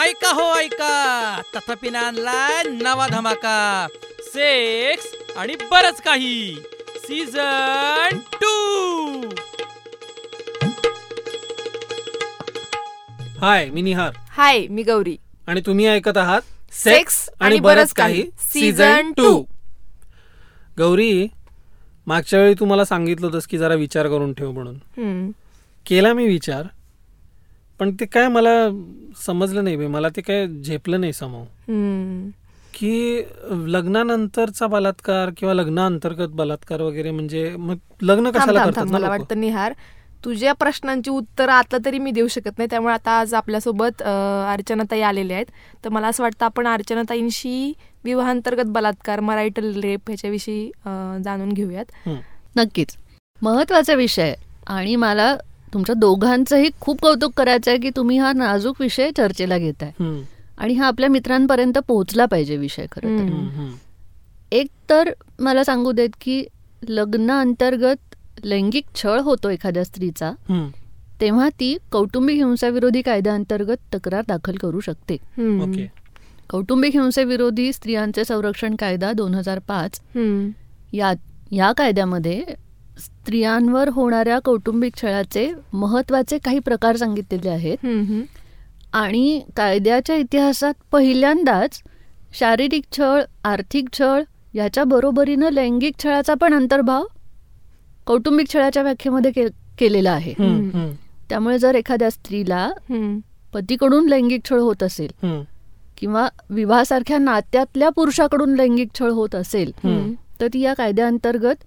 ऐका हो ऐका. तथापीने आणलाय नवा धमाका. सेक्स आणि बरच काही. सीझन टू हाय मी निहार. हाय मी गौरी. आणि तुम्ही ऐकत आहात सेक्स आणि बरंच काही. सीझन टू गौरी मागच्या वेळी तुम्हाला सांगितलं होतंस की जरा विचार करून ठेव म्हणून. केला मी विचार. पण ते काय मला समजलं नाही मला ते काय झेपलं नाही समोर. की लग्नानंतरचा बलात्कार किंवा लग्नाअंतर्गत बलात्कार वगैरे म्हणजे मग लग्न कशाला करतात मला? वाटतं निहार तुझ्या प्रश्नांची उत्तरं आता तरी मी देऊ शकत नाही त्यामुळे आता आज आपल्यासोबत अर्चनाताई आलेल्या आहेत तर मला असं वाटतं आपण अर्चनाताईंशी विवाहांतर्गत बलात्कार मरायटल रेप ह्याच्याविषयी जाणून घेऊयात. नक्कीच महत्त्वाचा विषय. आणि मला तुमच्या दोघांचंही खूप कौतुक करायचं आहे की तुम्ही हा नाजूक विषय चर्चेला घेताय हं, आणि हा आपल्या मित्रांपर्यंत पोहोचला पाहिजे विषय खरं. हं, हं. एक तर मला सांगू देत की लग्नाअंतर्गत लैंगिक छळ होतो एखाद्या स्त्रीचा हं. तेव्हा ती कौटुंबिक हिंसाविरोधी कायद्याअंतर्गत तक्रार दाखल करू शकते कौटुंबिक हिंसेविरोधी स्त्रियांचे संरक्षण कायदा दोन हजार पाच या कायद्यामध्ये स्त्रियांवर होणाऱ्या कौटुंबिक छळाचे महत्त्वाचे काही प्रकार सांगितलेले आहेत. आणि कायद्याच्या इतिहासात पहिल्यांदाच शारीरिक छळ आर्थिक छळ याच्या बरोबरीनं लैंगिक छळाचा पण अंतर्भाव कौटुंबिक छळाच्या व्याख्येमध्ये के केलेला आहे हं, हं, त्यामुळे जर एखाद्या स्त्रीला. पतीकडून लैंगिक छळ होत असेल हं, किंवा विवाहासारख्या नात्यातल्या पुरुषाकडून लैंगिक छळ होत असेल. तर ती या कायद्याअंतर्गत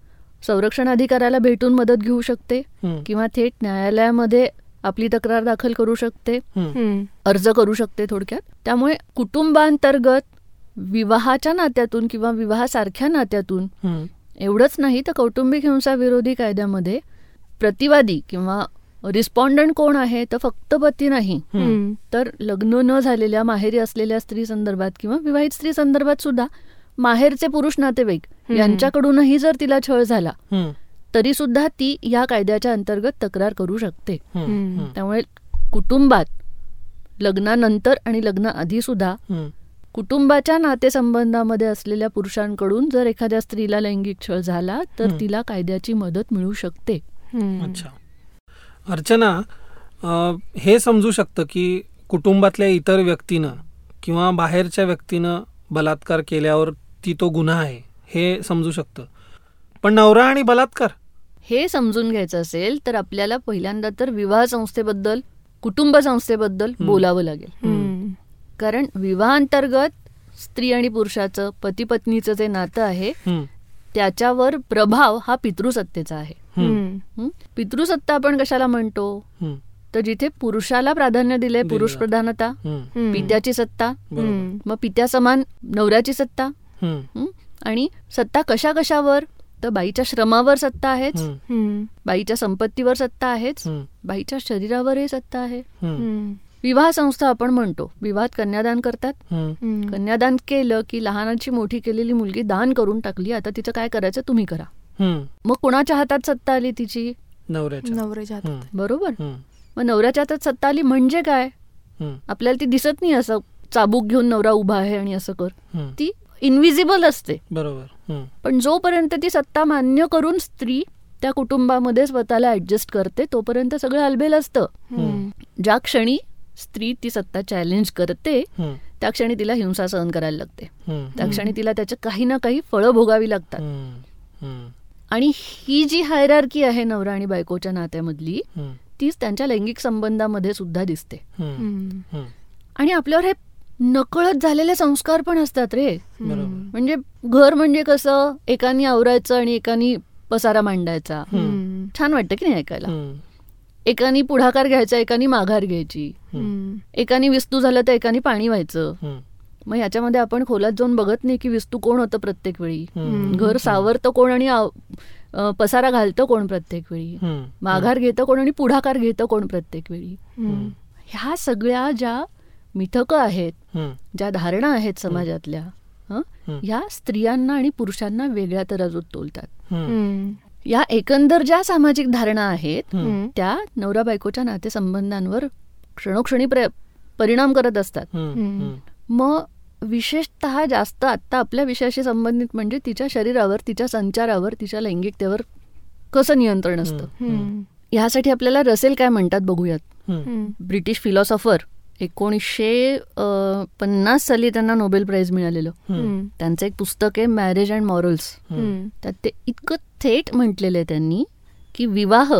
संरक्षण अधिकाऱ्याला भेटून मदत घेऊ शकते हं, किंवा थेट न्यायालयामध्ये आपली तक्रार दाखल करू शकते. अर्ज करू शकते थोडक्यात. त्यामुळे कुटुंबांतर्गत विवाहाच्या नात्यातून किंवा विवाहासारख्या नात्यातून एवढंच नाही तर कौटुंबिक हिंसा विरोधी कायद्यामध्ये प्रतिवादी किंवा रिस्पॉन्डंट कोण आहे तर फक्त पती नाही. तर लग्न न झालेल्या माहेरी असलेल्या स्त्री संदर्भात किंवा विवाहित स्त्री संदर्भात सुद्धा माहेरचे पुरुष नातेवाईक. यांच्याकडूनही जर तिला छळ झाला तरी सुद्धा ती या कायद्याच्या अंतर्गत तक्रार करू शकते त्यामुळे कुटुंबात लग्नानंतर आणि लग्नाआधी सुद्धा हं. कुटुंबाच्या नातेसंबंधामध्ये असलेल्या पुरुषांकडून जर एखाद्या स्त्रीला लैंगिक छळ झाला तर. तिला कायद्याची मदत मिळू शकते. अच्छा अर्चना अं, हे समजू शकतं की कुटुंबातल्या इतर व्यक्तीनं किंवा बाहेरच्या व्यक्तीनं बलात्कार केल्यावर ती तो गुन्हा आहे हे समजू शकतं पण नवरा आणि बलात्कार हे समजून घ्यायचं असेल तर आपल्याला पहिल्यांदा तर विवाह संस्थेबद्दल कुटुंब संस्थेबद्दल. बोलावं लागेल. कारण विवाहांतर्गत स्त्री आणि पुरुषाचं पती पत्नीचं जे नातं आहे हं, त्याच्यावर प्रभाव हा पितृसत्तेचा आहे? पितृसत्ता आपण कशाला म्हणतो हं, तर जिथे पुरुषाला प्राधान्य दिले पुरुष. प्रधानता. पित्याची सत्ता. मग पित्यासमान नवऱ्याची सत्ता? आणि सत्ता कशा कशावर तर बाईच्या श्रमावर सत्ता आहेच. हं, हम्म. बाईच्या संपत्तीवर सत्ता आहेच. बाईच्या शरीरावरही सत्ता आहे. हं. विवाह संस्था आपण म्हणतो. विवाहात कन्यादान करतात. हं. कन्यादान केलं की लहानाची मोठी केलेली मुलगी दान करून टाकली. आता तिचं काय करायचं? तुम्ही करा. हं. मग कुणाच्या हातात सत्ता आली तिची? नवऱ्याच्या. नवऱ्याच्या हातात. हं, बरोबर. हं, मग नवऱ्याच्या हातात सत्ता आली म्हणजे काय? आपल्याला ती दिसत नाही असं चाबूक घेऊन नवरा उभा आहे आणि असं कर. ती इनविजिबल असते. बरोबर. पण जोपर्यंत ती सत्ता मान्य करून स्त्री त्या कुटुंबामध्ये स्वतःला ऍडजस्ट करते तोपर्यंत सगळं अलबेल असतं. हम्म. ज्या क्षणी स्त्री ती सत्ता चॅलेंज करते त्या क्षणी तिला हिंसा सहन करायला लागते. त्या क्षणी तिला त्याचे काही ना काही फळं भोगावी लागतात. आणि ही जी हायरार्की आहे नवरा आणि बायकोच्या नात्यामधली तीच त्यांच्या लैंगिक संबंधामध्ये सुद्धा दिसते. आणि आपल्यावर हे नकळत झालेले संस्कार पण असतात रे. बरोबर. म्हणजे घर म्हणजे कसं? एकानी आवरायचं आणि एकानी पसारा मांडायचा. छान वाटतं की नाही ऐकायला? हं, एकानी पुढाकार घ्यायचा एकानी माघार घ्यायची. एकानी विस्तू झालं तर एकानी पाणी व्हायचं. हं, मग ह्याच्यामध्ये आपण खोलात जाऊन बघत नाही की विस्तू कोण होतं प्रत्येक वेळी. घर सावरतं कोण आणि पसारा घालतं कोण प्रत्येक वेळी? माघार घेतं कोण आणि पुढाकार घेतं कोण प्रत्येक वेळी. ह्या सगळ्या ज्या मिथकं आहेत. ज्या धारणा आहेत समाजातल्या. ह्या स्त्रियांना आणि पुरुषांना वेगळ्या तराजूत तोलतात. हं. या एकंदर ज्या सामाजिक धारणा आहेत. त्या नवरा बायकोच्या नातेसंबंधांवर क्षणोक्षणी प्र परिणाम करत असतात. मग विशेषत जास्त आत्ता आपल्या विषयाशी संबंधित म्हणजे तिच्या शरीरावर तिच्या संचारावर तिच्या लैंगिकतेवर कसं नियंत्रण असतं. ह्यासाठी आपल्याला रसेल काय म्हणतात बघूयात. ब्रिटिश फिलॉसॉफर एकोणीसशे पन्नास साली त्यांना नोबेल प्राइज मिळालेलं. त्यांचं एक पुस्तक आहे मॅरेज अँड मॉरल्स. त्यात ते इतकं थेट म्हटलेलं आहे त्यांनी की विवाह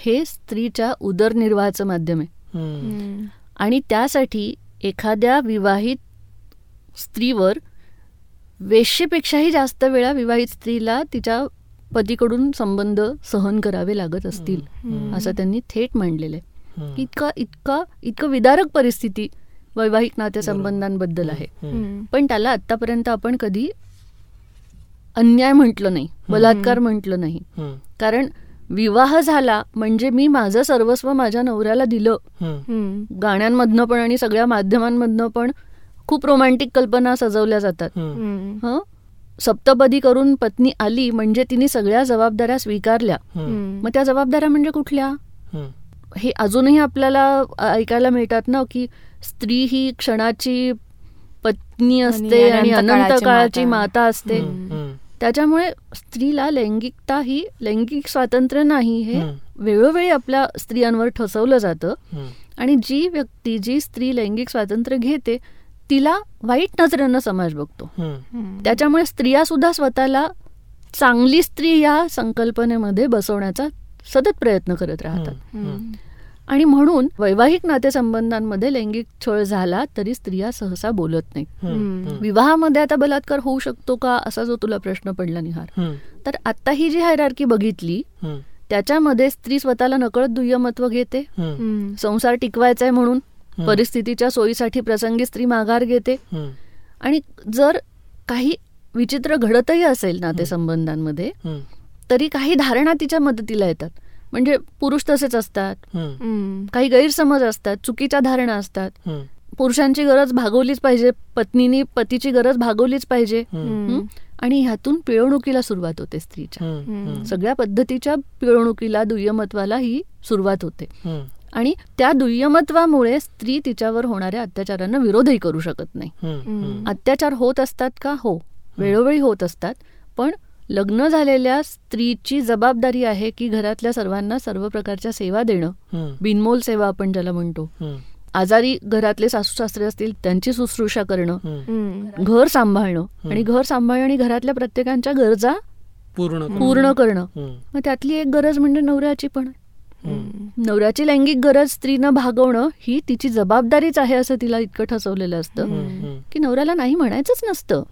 हे स्त्रीच्या उदरनिर्वाहाचं माध्यम आहे. आणि त्यासाठी एखाद्या विवाहित स्त्रीवर वेश्येपेक्षाही जास्त वेळा विवाहित स्त्रीला तिच्या पतीकडून संबंध सहन करावे लागत असतील. असं त्यांनी थेट मांडलेलं आहे इतका इतका इतकं विदारक परिस्थिती वैवाहिक नातेसंबंधांबद्दल आहे. पण त्याला आतापर्यंत आपण कधी अन्याय म्हटलं नाही बलात्कार म्हटलं नाही. कारण विवाह झाला म्हणजे मी माझं सर्वस्व माझ्या नवऱ्याला दिलं. गाण्यांमधनं पण आणि सगळ्या माध्यमांमधनं पण खूप रोमॅन्टिक कल्पना सजवल्या जातात. हं? सप्तपदी करून पत्नी आली म्हणजे तिने सगळ्या जबाबदाऱ्या स्वीकारल्या. मग त्या जबाबदाऱ्या म्हणजे कुठल्या? हे अजूनही आपल्याला ऐकायला मिळतात ना की स्त्री ही क्षणाची पत्नी असते आणि अनंत काळाची माता. असते त्याच्यामुळे स्त्रीला लैंगिकता ही लैंगिक स्वातंत्र्य नाही हे. वेळोवेळी आपल्या स्त्रियांवर ठसवलं जातं आणि जी व्यक्ती जी स्त्री लैंगिक स्वातंत्र्य घेते तिला वाईट नजरेनं समाज बघतो. त्याच्यामुळे स्त्रिया सुद्धा स्वतःला चांगली स्त्री या संकल्पनेमध्ये बसवण्याचा सतत प्रयत्न करत राहतात. आणि म्हणून वैवाहिक नातेसंबंधांमध्ये लैंगिक छळ झाला तरी स्त्रिया सहसा बोलत हम्म, विवाहामध्ये आता बलात्कार होऊ शकतो का असा जो तुला प्रश्न पडला निहार? तर आता ही जी हायरार्की बघितली त्याच्यामध्ये स्त्री स्वतःला नकळत दुय्यमत्व घेते. संसार टिकवायचा आहे म्हणून. परिस्थितीच्या सोयीसाठी प्रसंगी स्त्री माघार घेते. आणि जर काही विचित्र घडतही असेल नातेसंबंधांमध्ये तरी काही धारणा तिच्या मदतीला येतात. म्हणजे पुरुष तसेच असतात. काही गैरसमज असतात चुकीच्या धारणा असतात. पुरुषांची गरज भागवलीच पाहिजे पत्नीनी पतीची गरज भागवलीच पाहिजे? आणि ह्यातून पिळवणुकीला सुरुवात होते स्त्रीच्या. सगळ्या पद्धतीच्या पिळवणुकीला दुय्यमत्वाला ही सुरुवात होते. आणि त्या दुय्यमत्वामुळे स्त्री तिच्यावर होणाऱ्या अत्याचारांना विरोधही करू शकत नाही. अत्याचार होत असतात का? हो. वेळोवेळी होत असतात. पण लग्न झालेल्या स्त्रीची जबाबदारी आहे की घरातल्या सर्वांना सर्व प्रकारच्या सेवा देणं. बिनमोल सेवा आपण ज्याला म्हणतो. आजारी घरातले सासू सासरे असतील त्यांची शुश्रूषा करणं. घर सांभाळणं. आणि घर सांभाळणं आणि घरातल्या प्रत्येकांच्या गरजा पूर्ण. पूर्ण करणं. मग त्यातली एक गरज म्हणजे नवऱ्याची पण. नवऱ्याची लैंगिक गरज स्त्रीनं भागवणं ही तिची जबाबदारीच आहे असं तिला इतकं ठसवलेलं असतं. की नवऱ्याला नाही म्हणायचंच नसतं.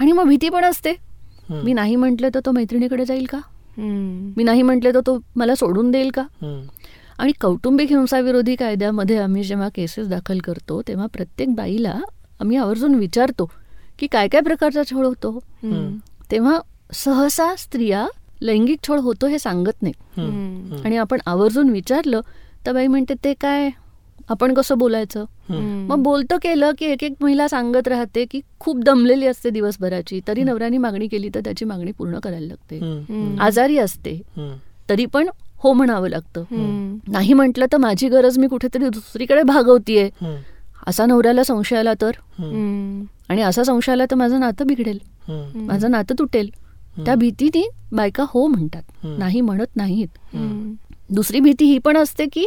आणि मग भीती पण असते. मी नाही म्हटलं तर तो मैत्रिणीकडे जाईल का. मी नाही म्हटलं तर तो मला सोडून देईल का आणि कौटुंबिक हिंसाविरोधी कायद्यामध्ये आम्ही जेव्हा केसेस दाखल करतो तेव्हा प्रत्येक बाईला आम्ही आवर्जून विचारतो की काय काय प्रकारचा छळ होतो. तेव्हा सहसा स्त्रिया लैंगिक छळ होतो हे सांगत नाही. आणि आपण आवर्जून विचारलं तर बाई म्हणते ते काय आपण कसं बोलायचं. मग बोलतं केलं की एक एक महिला सांगत राहते की खूप दमलेली असते दिवसभराची. तरी नवऱ्याने मागणी केली तर त्याची मागणी पूर्ण करायला लागते. आजारी असते. तरी पण हो म्हणावं लागतं. नाही म्हटलं तर माझी गरज मी कुठेतरी दुसरीकडे भागवतीये. असा नवऱ्याला संशय आला तर. आणि असा संशय आला तर माझं नातं बिघडेल. माझं नातं तुटेल. त्या भीतीने बायका हो म्हणतात. नाही म्हणत नाहीत. दुसरी भीती ही पण असते की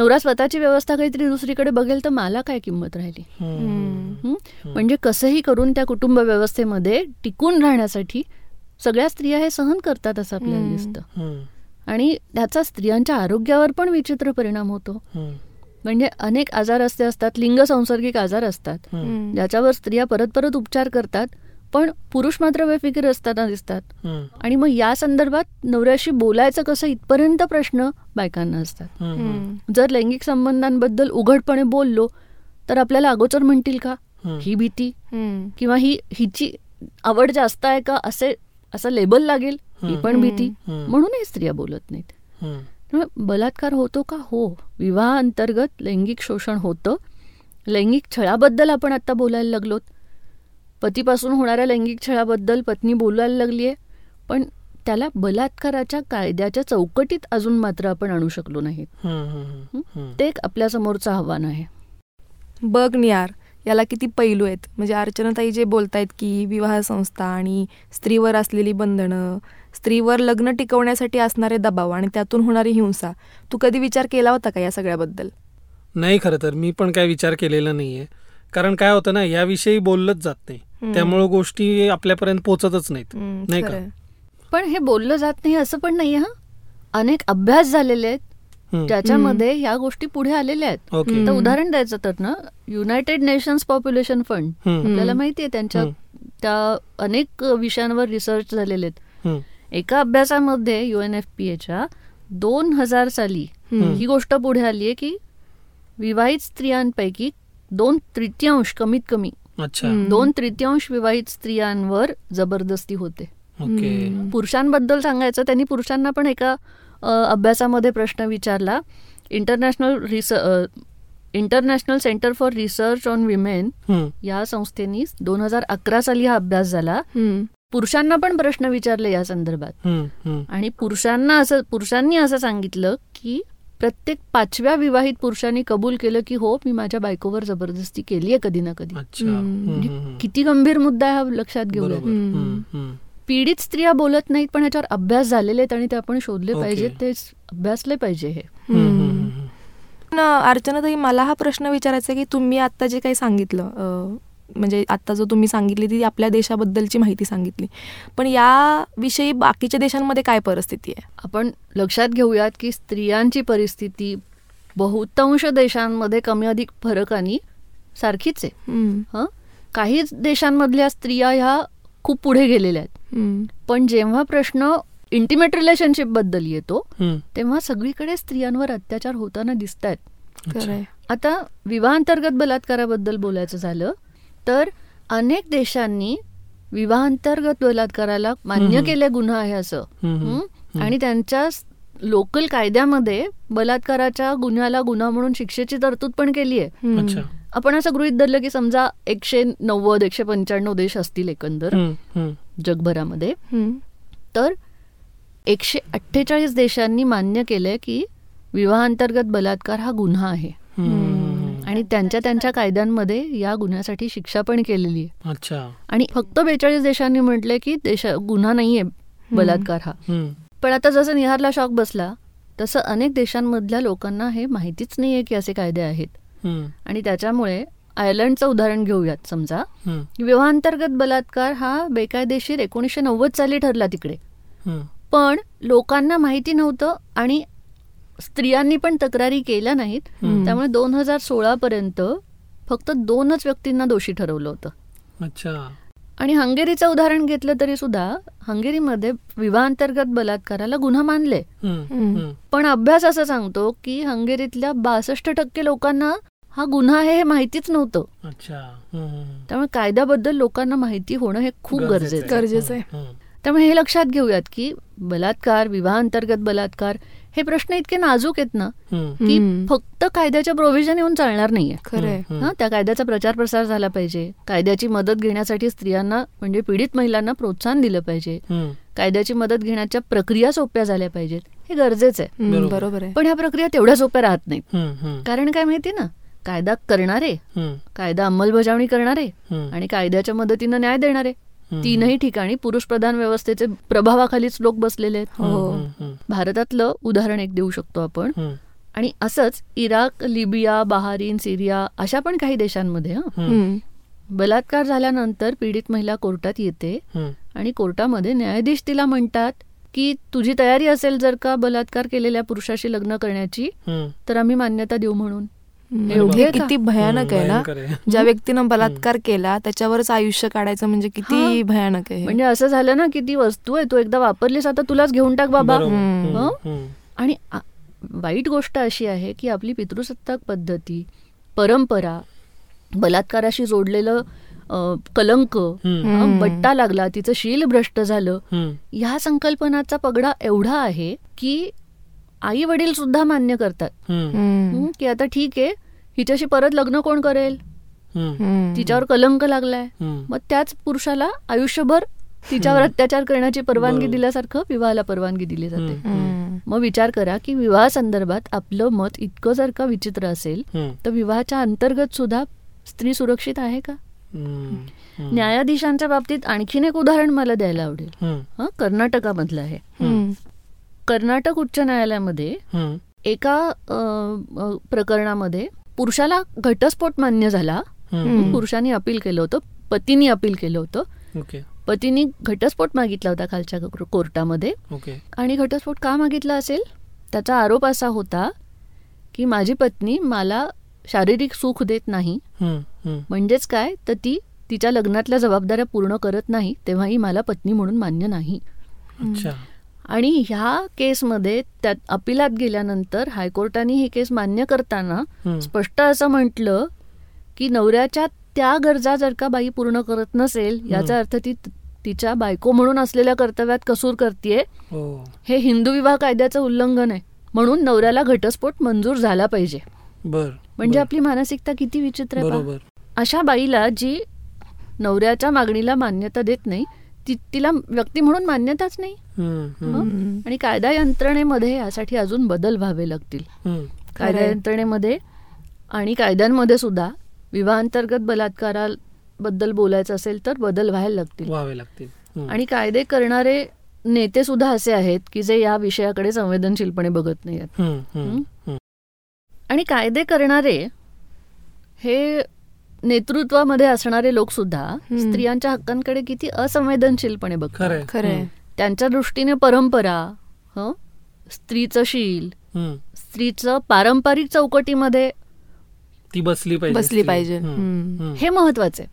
नवरा स्वतःची व्यवस्था काहीतरी दुसरीकडे बघेल तर मला काय किंमत राहिली? म्हणजे कसंही करून त्या कुटुंब व्यवस्थेमध्ये टिकून राहण्यासाठी सगळ्या स्त्रिया हे सहन करतात असं आपल्याला. दिसतं. आणि त्याचा स्त्रियांच्या आरोग्यावर पण विचित्र परिणाम होतो. म्हणजे अनेक आजार असे असतात लिंग संसर्गिक आजार असतात. ज्याच्यावर स्त्रिया परत परत उपचार करतात. पण पुरुष मात्र बेफिकीर असताना दिसतात. आणि मग या संदर्भात नवऱ्याशी बोलायचं कसं इथपर्यंत प्रश्न बायकांना असतात. जर लैंगिक संबंधांबद्दल उघडपणे बोललो तर आपल्याला अगोचर म्हणतील का. ही भीती. किंवा ही हिची आवड जास्त आहे का? असे असं लेबल लागेल ही पण भीती. म्हणूनही स्त्रिया बोलत नाहीत. बलात्कार होतो का? हो. विवाहाअंतर्गत लैंगिक शोषण होतं. लैंगिक छळाबद्दल आपण आता बोलायला लागलोत. पतीपासून होणाऱ्या लैंगिक छळाबद्दल पत्नी बोलायला लागली आहे पण त्याला बलात्काराच्या कायद्याच्या चौकटीत अजून मात्र आपण आणू शकलो नाहीत हम्म. ते एक आपल्यासमोरचं आव्हान आहे. बघ नियार याला किती पैलू आहेत. म्हणजे अर्चनाताई जे बोलतायत की विवाह संस्था आणि स्त्रीवर असलेली बंधनं स्त्रीवर लग्न टिकवण्यासाठी असणारे दबाव आणि त्यातून होणारी हिंसा. तू कधी विचार केला होता का या सगळ्याबद्दल? नाही खरं तर मी पण काय विचार केलेला नाहीये. कारण काय होतं ना याविषयी बोललंच जात नाही. त्यामुळे गोष्टी आपल्यापर्यंत पोचतच नाहीत नाही का? पण हे बोललं जात नाही असं पण नाही हा अनेक अभ्यास झालेले आहेत हम्म. ज्याच्यामध्ये या गोष्टी पुढे आलेल्या आहेत. तर उदाहरण द्यायचं तर ना युनायटेड नेशन्स पॉप्युलेशन फंड. आपल्याला माहितीये त्यांच्या. त्या अनेक विषयांवर रिसर्च झालेले आहेत. एका अभ्यासामध्ये युएनएफपी एच्या दोन हजार साली. ही गोष्ट पुढे आली आहे की विवाहित स्त्रियांपैकी दोन तृतीयांश कमीत कमी. दोन तृतीयांश विवाहित स्त्रियांवर जबरदस्ती होते. पुरुषांबद्दल सांगायचं त्यांनी पुरुषांना पण एका अभ्यासामध्ये प्रश्न विचारला international research international centre for research on women. या संस्थेनी दोन हजार अकरा साली हा अभ्यास झाला. पुरुषांना पण प्रश्न विचारले या संदर्भात. आणि पुरुषांना असं पुरुषांनी असं सांगितलं की प्रत्येक पाचव्या विवाहित पुरुषांनी कबूल केलं की हो मी माझ्या बायकोवर जबरदस्ती केली आहे कधी ना कधी. म्हणजे. किती गंभीर मुद्दा आहे हा लक्षात घेऊया. हम्म. पीडित स्त्रिया बोलत नाहीत पण ह्याच्यावर अभ्यास झालेले आहेत आणि ते आपण शोधले. पाहिजेत ते अभ्यासले पाहिजे हे अर्चनाताई मला हा प्रश्न विचारायचा आहे की तुम्ही आता जे काही सांगितलं म्हणजे आता जो तुम्ही सांगितली ती आपल्या देशाबद्दलची माहिती सांगितली पण याविषयी बाकीच्या देशांमध्ये काय परिस्थिती आहे आपण लक्षात घेऊयात की स्त्रियांची परिस्थिती बहुतांश देशांमध्ये कमी अधिक फरकानी सारखीच आहे. हं काहीच देशांमधल्या स्त्रिया ह्या खूप पुढे गेलेल्या आहेत. पण जेव्हा प्रश्न इंटिमेट रिलेशनशिपबद्दल येतो. तेव्हा सगळीकडे स्त्रियांवर अत्याचार होताना दिसत आहेत. आता विवाहांतर्गत बलात्काराबद्दल बोलायचं झालं तर अनेक देशांनी विवाहांतर्गत बलात्काराला मान्य. केले गुन्हा आहे असं? आणि त्यांच्या लोकल कायद्यामध्ये बलात्काराच्या गुन्ह्याला गुन्हा म्हणून शिक्षेची तरतूद पण केली आहे आपण असं गृहित धरलं की समजा एकशे नव्वद एकशे पंच्याण्णव देश असतील एकंदर. जगभरामध्ये. तर एकशे अठ्ठेचाळीस देशांनी मान्य केलंय की विवाहांतर्गत बलात्कार हा गुन्हा आहे. आणि त्यांच्या त्यांच्या कायद्यांमध्ये या गुन्ह्यासाठी शिक्षा पण केलेली आहे अच्छा आणि फक्त बेचाळीस देशांनी म्हटलंय की देशा गुन्हा नाहीये बलात्कार हा. पण आता जसं निहारला शॉक बसला तसं अनेक देशांमधल्या लोकांना हे माहितीच नाहीये की असे कायदे आहेत. आणि त्याच्यामुळे आयर्लंडचं उदाहरण घेऊयात समजा. विवाहांतर्गत बलात्कार हा बेकायदेशीर एकोणीसशे नव्वद साली ठरला तिकडे. पण लोकांना माहिती नव्हतं आणि स्त्रियांनी पण तक्रारी केल्या नाहीत. त्यामुळे दोन हजार सोळा पर्यंत फक्त दोनच व्यक्तींना दोषी ठरवलं होतं. अच्छा. आणि हंगेरीचं उदाहरण घेतलं तरी सुद्धा हंगेरीमध्ये विवाहांतर्गत बलात्काराला गुन्हा मानले. पण अभ्यास असं सांगतो की हंगेरीतल्या बासष्ट टक्के लोकांना हा गुन्हा आहे हे माहितीच नव्हतं. त्यामुळे कायद्याबद्दल लोकांना माहिती होणं हे खूप गरजेचं आहे. गरजेचं आहे. त्यामुळे हे लक्षात घेऊयात की बलात्कार विवाहांतर्गत बलात्कार हे प्रश्न इतके नाजूक आहेत ना. की. फक्त कायद्याच्या प्रोव्हिजन येऊन चालणार नाहीये. हा त्या कायद्याचा प्रचार प्रसार झाला पाहिजे कायद्याची मदत घेण्यासाठी स्त्रियांना म्हणजे पीडित महिलांना प्रोत्साहन दिलं पाहिजे. कायद्याची मदत घेण्याच्या प्रक्रिया सोप्या झाल्या पाहिजेत हे गरजेचं आहे बरोबर. पण ह्या प्रक्रिया तेवढ्या सोप्या राहत नाहीत. कारण काय माहिती ना कायदा करणारे. कायदा अंमलबजावणी करणारे. आणि कायद्याच्या मदतीनं न्याय देणारे. तीनही ठिकाणी पुरुष प्रधान व्यवस्थेचे प्रभावाखालीच लोक बसलेले आहेत हो. भारतातलं उदाहरण एक देऊ शकतो आपण. आणि असंच इराक लिबिया बहारीन सिरिया अशा पण काही देशांमध्ये हं. बलात्कार झाल्यानंतर पीडित महिला कोर्टात येते. आणि कोर्टामध्ये न्यायाधीश तिला म्हणतात की तुझी तयारी असेल जर का बलात्कार केलेल्या पुरुषाशी लग्न करण्याची. तर आम्ही मान्यता देऊ म्हणून. एवढी हे? किती भयानक आहे ना. ज्या व्यक्तीनं बलात्कार केला त्याच्यावरच आयुष्य काढायचं म्हणजे किती. भयानक आहे हे. म्हणजे असं झालं ना की ती वस्तू आहे तू एकदा वापरलीस आता तुलाच घेऊन टाक बाबा. आणि वाईट गोष्ट अशी आहे की आपली पितृसत्ताक पद्धती परंपरा बलात्काराशी जोडलेलं कलंक. बट्टा लागला तिचं शील भ्रष्ट झालं. ह्या संकल्पनाचा पगडा एवढा आहे की आई वडील सुद्धा मान्य करतात. हं, की आता ठीक आहे हिच्याशी परत लग्न कोण करेल. तिच्यावर कलंक लागलाय. मग त्याच पुरुषाला आयुष्यभर तिच्यावर अत्याचार करण्याची परवानगी. दिल्यासारखं विवाहाला परवानगी दिली जाते. मग विचार करा की विवाह संदर्भात आपलं मत इतकं जर का विचित्र असेल तर विवाहाच्या अंतर्गत सुद्धा स्त्री सुरक्षित आहे का? न्यायाधीशांच्या बाबतीत आणखीन एक उदाहरण मला द्यायला आवडेल. हं कर्नाटकामधलं आहे. कर्नाटक उच्च न्यायालयामध्ये एका प्रकरणामध्ये पुरुषाला घटस्फोट मान्य झाला. पुरुषांनी अपील केलं होतं पतीनी अपील केलं होतं. पतीनी घटस्फोट मागितला होता खालच्या कोर्टामध्ये. आणि घटस्फोट का मागितला असेल? त्याचा आरोप असा होता की माझी पत्नी मला शारीरिक सुख देत नाही. म्हणजेच काय? तर ती तिच्या लग्नातल्या जबाबदाऱ्या पूर्ण करत नाही तेव्हाही मला पत्नी म्हणून मान्य नाही. अच्छा. आणि ह्या केसमध्ये त्यात अपिलात गेल्यानंतर हायकोर्टाने ही केस मान्य करताना स्पष्ट असं म्हटलं की नवऱ्याच्या त्या गरजा जर का बाई पूर्ण करत नसेल याचा अर्थ ती तिच्या बायको म्हणून असलेल्या कर्तव्यात कसूर करते हो. हे हिंदू विवाह कायद्याचं उल्लंघन आहे. म्हणून नवऱ्याला घटस्फोट मंजूर झाला पाहिजे. बर म्हणजे. आपली मानसिकता किती विचित्र आहे अशा बाईला जी नवऱ्याच्या मागणीला मान्यता देत नाही तिला व्यक्ती म्हणून मान्यताच नाही. आणि कायदा यंत्रणेमध्ये यासाठी अजून बदल व्हावे लागतील. कायदा. यंत्रणेमध्ये आणि कायद्यांमध्ये सुद्धा विवाहांतर्गत बलात्काराबद्दल बोलायचं असेल तर बदल व्हायला लागतील. व्हावे लागतील. आणि कायदे करणारे नेते सुद्धा असे आहेत की जे या विषयाकडे संवेदनशीलपणे बघत नाही आहेत. आणि कायदे करणारे हे नेतृत्वामध्ये असणारे लोक सुद्धा. स्त्रियांच्या हक्कांकडे किती असंवेदनशीलपणे बघतात. त्यांच्या दृष्टीने परंपरा हं? स्त्रीचं शील स्त्रीचं पारंपरिक चौकटीमध्ये ती बसली पाहिजे बसली. पाहिजे. हे महत्वाचं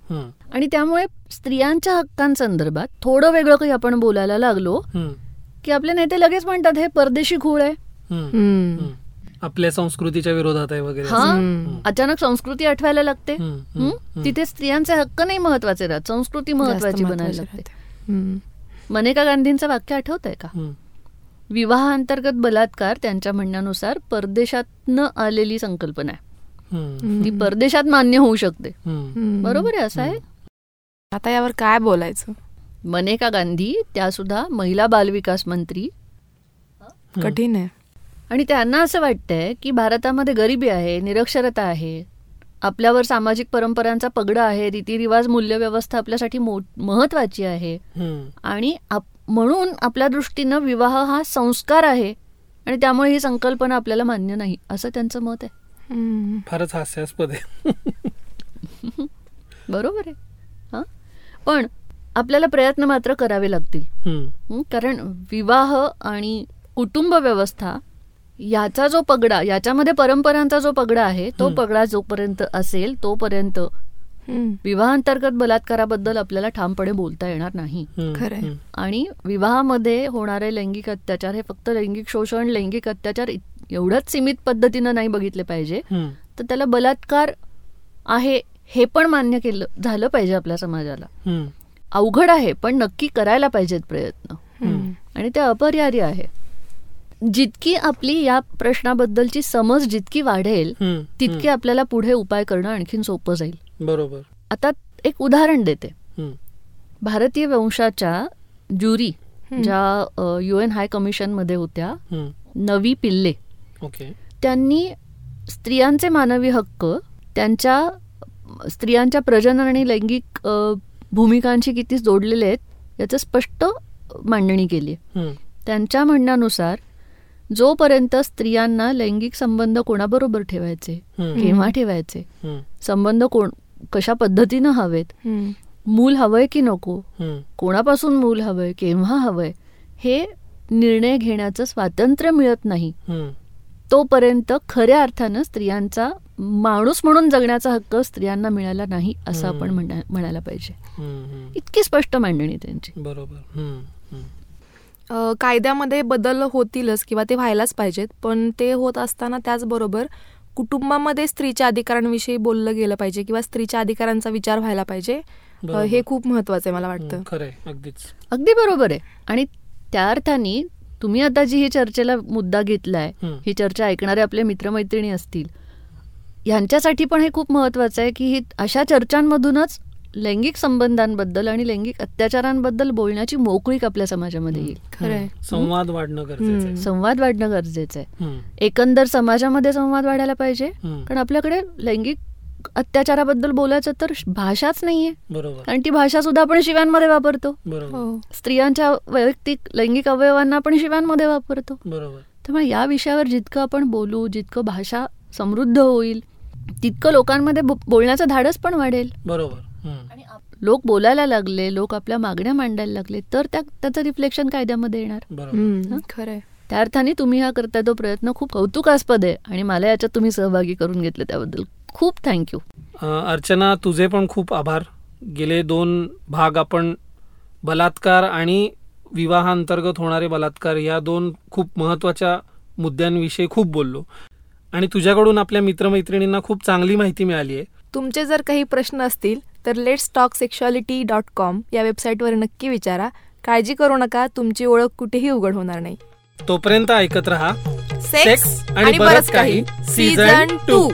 आणि त्यामुळे स्त्रियांच्या हक्कांसंदर्भात थोडं वेगळं काही आपण बोलायला लागलो की आपले नेते लगेच म्हणतात हे परदेशी खूळ आहे. आपल्या संस्कृतीच्या विरोधात आहे वगैरे. हा. अचानक संस्कृती आठवायला लागते. तिथे स्त्रियांचे हक्क नाही महत्त्वाचे राहत संस्कृती महत्वाची बनायला लागते. मनेका गांधींचं वाक्य आठवत आहे का? हम्म, विवाहांतर्गत बलात्कार त्यांच्या म्हणण्यानुसार परदेशातनं आलेली संकल्पना आहे. हम्म, ती परदेशात मान्य होऊ शकते. बरोबर आहे असं आहे? आता यावर काय बोलायचं? मनेका गांधी त्या सुद्धा महिला बालविकास मंत्री. कठीण आहे. आणि त्यांना असं वाटतंय की भारतामध्ये गरिबी आहे निरक्षरता आहे आपल्यावर सामाजिक परंपरांचा पगडा आहे रीतिरिवाज मूल्यव्यवस्था आपल्यासाठी मो महत्वाची आहे. आणि आप म्हणून आपल्या दृष्टीनं विवाह हा संस्कार आहे आणि त्यामुळे ही संकल्पना आपल्याला मान्य नाही असं त्यांचं मत आहे. फारच हास्यास्पद आहे. बरोबर आहे. हां? पण आपल्याला प्रयत्न मात्र करावे लागतील. हं? कारण विवाह आणि कुटुंब व्यवस्था याचा जो पगडा याच्यामध्ये परंपरांचा जो पगडा आहे तो. पगडा जोपर्यंत असेल तोपर्यंत हम्म. विवाहांतर्गत बलात्काराबद्दल आपल्याला ठामपणे बोलता येणार नाही. आणि विवाहामध्ये होणारे लैंगिक अत्याचार हे फक्त लैंगिक शोषण लैंगिक अत्याचार एवढ्याच सीमित पद्धतीनं नाही बघितले पाहिजे. हम्म, तर त्याला बलात्कार आहे हे पण मान्य केलं झालं पाहिजे आपल्या समाजाला. हम्म, अवघड आहे पण नक्की करायला पाहिजेत प्रयत्न. हम्म. आणि ते अपरिहार्य आहे. जितकी आपली या प्रश्नाबद्दलची समज जितकी वाढेल तितके आपल्याला पुढे उपाय करणं आणखीन सोपं जाईल. बरोबर. आता एक उदाहरण देते. भारतीय वंशाच्या ज्युरी. ज्या यू एन हाय कमिशनमध्ये होत्या हम्म, नवी पिल्ले. ओके. त्यांनी स्त्रियांचे मानवी हक्क त्यांच्या स्त्रियांच्या प्रजनन आणि लैंगिक भूमिकांशी किती जोडलेले आहेत याचं स्पष्ट मांडणी केली त्यांच्या म्हणण्यानुसार जोपर्यंत स्त्रियांना लैंगिक संबंध कोणाबरोबर ठेवायचे? केव्हा ठेवायचे? संबंध कोण कशा पद्धतीनं हवेत. मूल हवंय की नको? कोणापासून मूल हवंय? केव्हा हवंय? हे निर्णय घेण्याचं स्वातंत्र्य मिळत नाही. तोपर्यंत खऱ्या अर्थानं स्त्रियांचा माणूस म्हणून जगण्याचा हक्क स्त्रियांना मिळाला नाही असं आपण म्हणायला पाहिजे. इतकी स्पष्ट मांडणी त्यांची. बरोबर. कायद्यामध्ये बदल होतीलच किंवा ते व्हायलाच पाहिजेत. पण ते होत असताना त्याचबरोबर कुटुंबामध्ये स्त्रीच्या अधिकारांविषयी बोललं गेलं पाहिजे किंवा स्त्रीच्या अधिकारांचा विचार व्हायला पाहिजे. हे खूप महत्वाचं आहे मला वाटतं. अगदीच. अगदी बरोबर आहे. आणि त्या अर्थाने तुम्ही आता जी ही चर्चेला मुद्दा घेतलाय. ही. चर्चा ऐकणारे आपले मित्रमैत्रिणी असतील यांच्यासाठी पण हे खूप महत्वाचं आहे की ही अशा चर्चांमधूनच लैंगिक संबंधांबद्दल आणि लैंगिक अत्याचारांबद्दल बोलण्याची मोकळीक आपल्या समाजामध्ये येईल. खरंय संवाद वाढणं गरजेचं आहे. हम्म. संवाद वाढणं गरजेचं आहे. एकंदर समाजामध्ये संवाद वाढायला पाहिजे. कारण आपल्याकडे लैंगिक अत्याचाराबद्दल बोलायचं तर भाषाच नाहीये. बरोबर. कारण ती भाषा सुद्धा आपण शिव्यांमध्ये वापरतो. बरोबर. हो. स्त्रियांच्या वैयक्तिक लैंगिक अवयवांना आपण शिव्यांमध्ये वापरतो. बरोबर. त्यामुळे या विषयावर जितकं आपण बोलू जितकं भाषा समृद्ध होईल तितकं लोकांमध्ये बो- धाडच धाडस पण वाढेल. बरोबर. लोक बोलायला लागले लोक आपल्या मागण्या मांडायला लागले तर त्या त्याचं रिफ्लेक्शन कायद्यामध्ये येणार. खरंय. त्या अर्थाने तुम्ही हा करताय तो प्रयत्न खूप कौतुकास्पद आहे आणि मला याच्यात तुम्ही सहभागी करून घेतले त्याबद्दल खूप थँक्यू अर्चना तुझे पण खूप आभार. गेले दोन भाग आपण बलात्कार आणि विवाहांतर्गत होणारे बलात्कार या दोन खूप महत्त्वाच्या मुद्द्यांविषयी खूप बोललो. आणि तुझ्याकडून आपल्या मित्रमैत्रिणींना खूप चांगली माहिती मिळाली आहे. तुमचे जर काही प्रश्न असतील तर let's talk sexuality dot com या वेबसाईटवर नक्की विचारा. काळजी करू नका तुमची ओळख कुठेही उघड होणार नाही. तोपर्यंत ऐकत रहा. सेक्स आणि बरंच काही. Season to